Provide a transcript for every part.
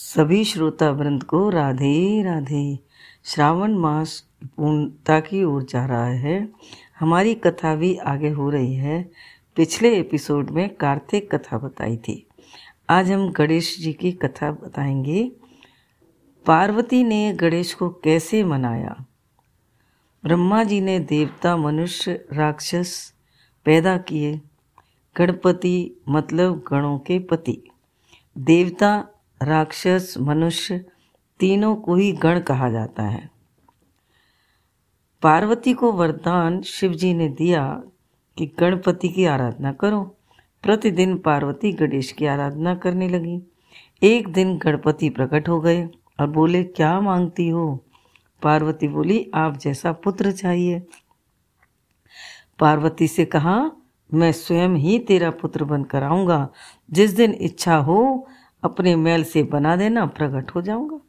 सभी श्रोता वृंद को राधे राधे। श्रावण मास पूर्णता की ओर जा रहा है। हमारी कथा भी आगे हो रही है। पिछले एपिसोड में कार्तिक कथा बताई थी। आज हम गणेश जी की कथा बताएँगे। पार्वती ने गणेश को कैसे मनाया? ब्रह्मा जी ने देवता, मनुष्य, राक्षस पैदा किए। गणपति मतलब गणों के पति। देवता राक्षस, मनुष्य तीनों को ही गण कहा जाता है। पार्वती को वरदान शिव जी ने दिया कि गणपति की आराधना करो। प्रतिदिन पार्वती गणेश की आराधना करने लगी। एक दिन गणपति प्रकट हो गए और बोले, क्या मांगती हो? पार्वती बोली, आप जैसा पुत्र चाहिए। पार्वती से कहा, मैं स्वयं ही तेरा पुत्र बनकर आऊँगा। जिस दिन इच्छा हो अपने मैल से बना देना, प्रकट हो जाऊँगा।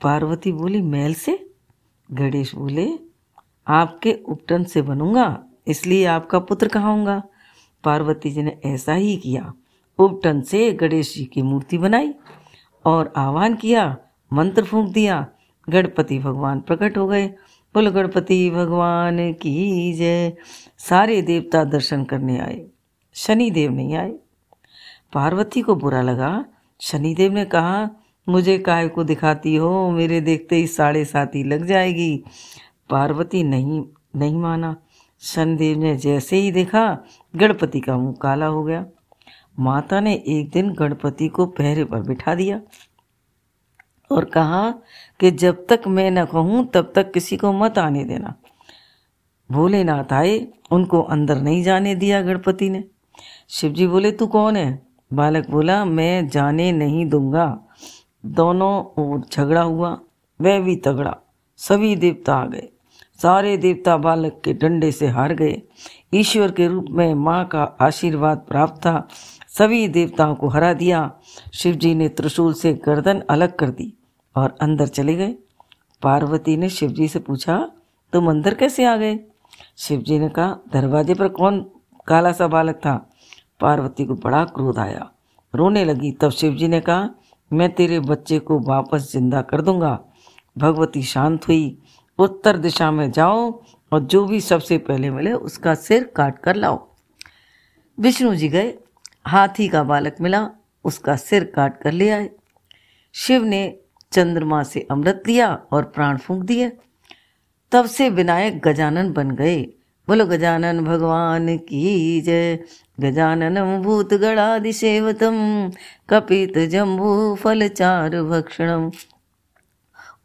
पार्वती बोली, मैल से? गणेश बोले, आपके उपटन से बनूँगा, इसलिए आपका पुत्र कहाऊँगा पार्वती जी ने ऐसा ही किया। उपटन से गणेश जी की मूर्ति बनाई और आह्वान किया, मंत्र फूंक दिया, गणपति भगवान प्रकट हो गए। बोलो, गणपति भगवान की जय। सारे देवता दर्शन करने आए शनि देव नहीं आए। पार्वती को बुरा लगा। शनिदेव ने कहा, मुझे काय को दिखाती हो? मेरे देखते ही साढ़े सात ही लग जाएगी। पार्वती नहीं नहीं माना। शनिदेव ने जैसे ही देखा, गणपति का मुँह काला हो गया। माता ने एक दिन गणपति को पहरे पर बिठा दिया और कहा कि जब तक मैं न कहूँ, तब तक किसी को मत आने देना। भोलेनाथ आए, उनको अंदर नहीं जाने दिया गणपति ने। शिवजी बोले, तू कौन है? बालक बोला, मैं जाने नहीं दूँगा। दोनों ओर झगड़ा हुआ, वह भी तगड़ा। सभी देवता आ गए। सारे देवता बालक के डंडे से हार गए। ईश्वर के रूप में माँ का आशीर्वाद प्राप्त था। सभी देवताओं को हरा दिया। शिव जी ने त्रिशूल से गर्दन अलग कर दी और अंदर चले गए। पार्वती ने शिव जी से पूछा, तुम अंदर कैसे आ गए? शिव जी ने कहा, दरवाजे पर कौन काला सा बालक था? पार्वती को बड़ा क्रोध आया। रोने लगी। तब शिवजी ने कहा, मैं तेरे बच्चे को वापस ज़िंदा कर दूँगा। भगवती शांत हुई। उत्तर दिशा में जाओ और जो भी सबसे पहले मिले उसका सिर काट कर लाओ। विष्णु जी गए। हाथी का बालक मिला। उसका सिर काट कर ले आए। शिव ने चंद्रमा से अमृत लिया और प्राण फूंक दिए। तब से विनायक गजानन बन गए। बोलो, गजानन भगवान की जय। गजाननं भूतगणादिसेवतं कपितजम्बूफलचारुभक्षणम्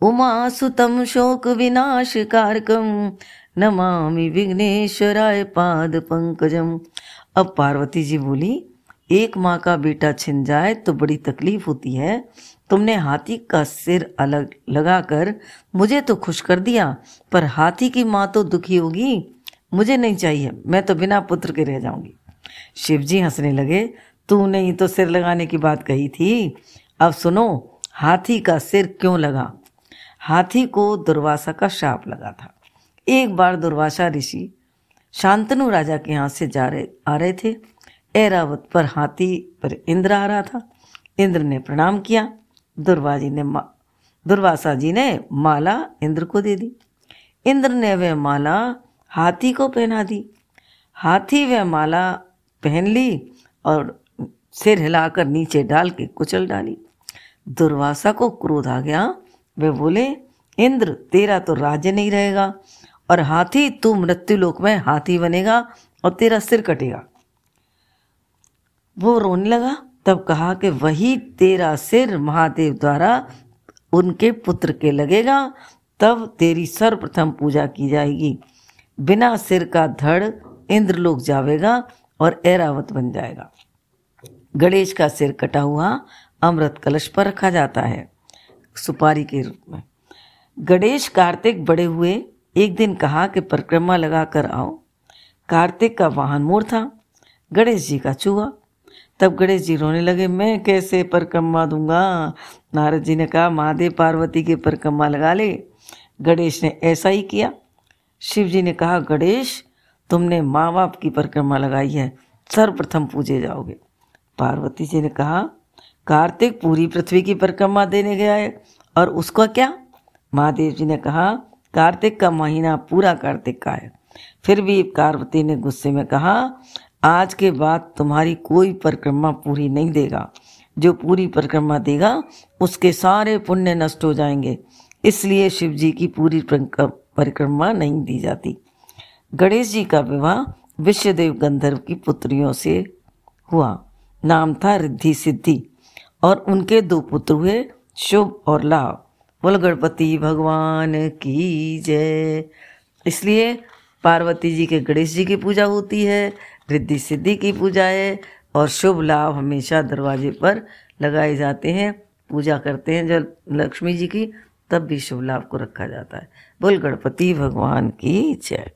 उमासुतं शोकविनाशकारकं नमामि विघ्नेश्वराय पाद पंकजम। अब पार्वती जी बोली, एक माँ का बेटा छिन जाए तो बड़ी तकलीफ़ होती है। तुमने हाथी का सिर अलग लगाकर मुझे तो खुश कर दिया, पर हाथी की माँ तो दुखी होगी। मुझे नहीं चाहिए, मैं तो बिना पुत्र के रह जाऊँगी। शिवजी हंसने लगे, तूने ही तो सिर लगाने की बात कही थी। अब सुनो, हाथी का सिर क्यों लगा? हाथी को दुर्वासा का शाप लगा था। एक बार दुर्वासा ऋषि शांतनु राजा के यहाँ से जा रहे, आ रहे थे। ऐरावत पर हाथी पर इंद्र आ रहा था। इंद्र ने प्रणाम किया। दुर्वाजी ने दुर्वासा जी ने माला इंद्र को दे दी। इंद्र ने वह माला हाथी को पहना दी। हाथी वह माला पहन ली और सिर हिलाकर नीचे डाल के कुचल डाली। दुर्वासा को क्रोध आ गया। वे बोले, इंद्र, तेरा तो राज्य नहीं रहेगा और हाथी तू मृत्युलोक में हाथी बनेगा और तेरा सिर कटेगा। वो रोने लगा। तब कहा कि, वही तेरा सिर महादेव द्वारा उनके पुत्र के लगेगा। तब तेरी सर्वप्रथम पूजा की जाएगी। बिना सिर का धड़ इंद्रलोक जावेगा और ऐरावत बन जाएगा। गणेश का सिर कटा हुआ अमृत कलश पर रखा जाता है, सुपारी के रूप में। गणेश कार्तिक बड़े हुए, एक दिन कहा कि परिक्रमा लगा कर आओ। कार्तिक का वाहन मोर था, गणेश जी का चूहा। तब गणेश जी रोने लगे, मैं कैसे परिक्रमा दूँगा? नारद जी ने कहा, महादेव पार्वती की परिक्रमा लगा ले। गणेश ने ऐसा ही किया। शिव जी ने कहा, गणेश, तुमने माँ बाप की परिक्रमा लगाई है, सर्वप्रथम पूजे जाओगे। पार्वती जी ने कहा, कार्तिक पूरी पृथ्वी की परिक्रमा देने गया है, और उसका क्या? महादेव जी ने कहा, कार्तिक का महीना पूरा कार्तिक का है। फिर भी पार्वती ने गुस्से में कहा, आज के बाद तुम्हारी कोई परिक्रमा पूरी नहीं देगा। जो पूरी परिक्रमा देगा, उसके सारे पुण्य नष्ट हो जाएँगे। इसलिए शिव जी की पूरी परिक्रमा नहीं दी जाती। गणेश जी का विवाह विश्वदेव गंधर्व की पुत्रियों से हुआ। नाम था रिद्धि सिद्धि और उनके दो पुत्र हुए शुभ और लाभ। बोल, गणपति भगवान की जय। इसलिए पार्वती जी के गणेश जी की पूजा होती है, रिद्धि सिद्धि की पूजा है और शुभ लाभ हमेशा दरवाजे पर लगाए जाते हैं। पूजा करते हैं जब लक्ष्मी जी की। तब भी शुभ लाभ को रखा जाता है। बोल गणपति भगवान की जय।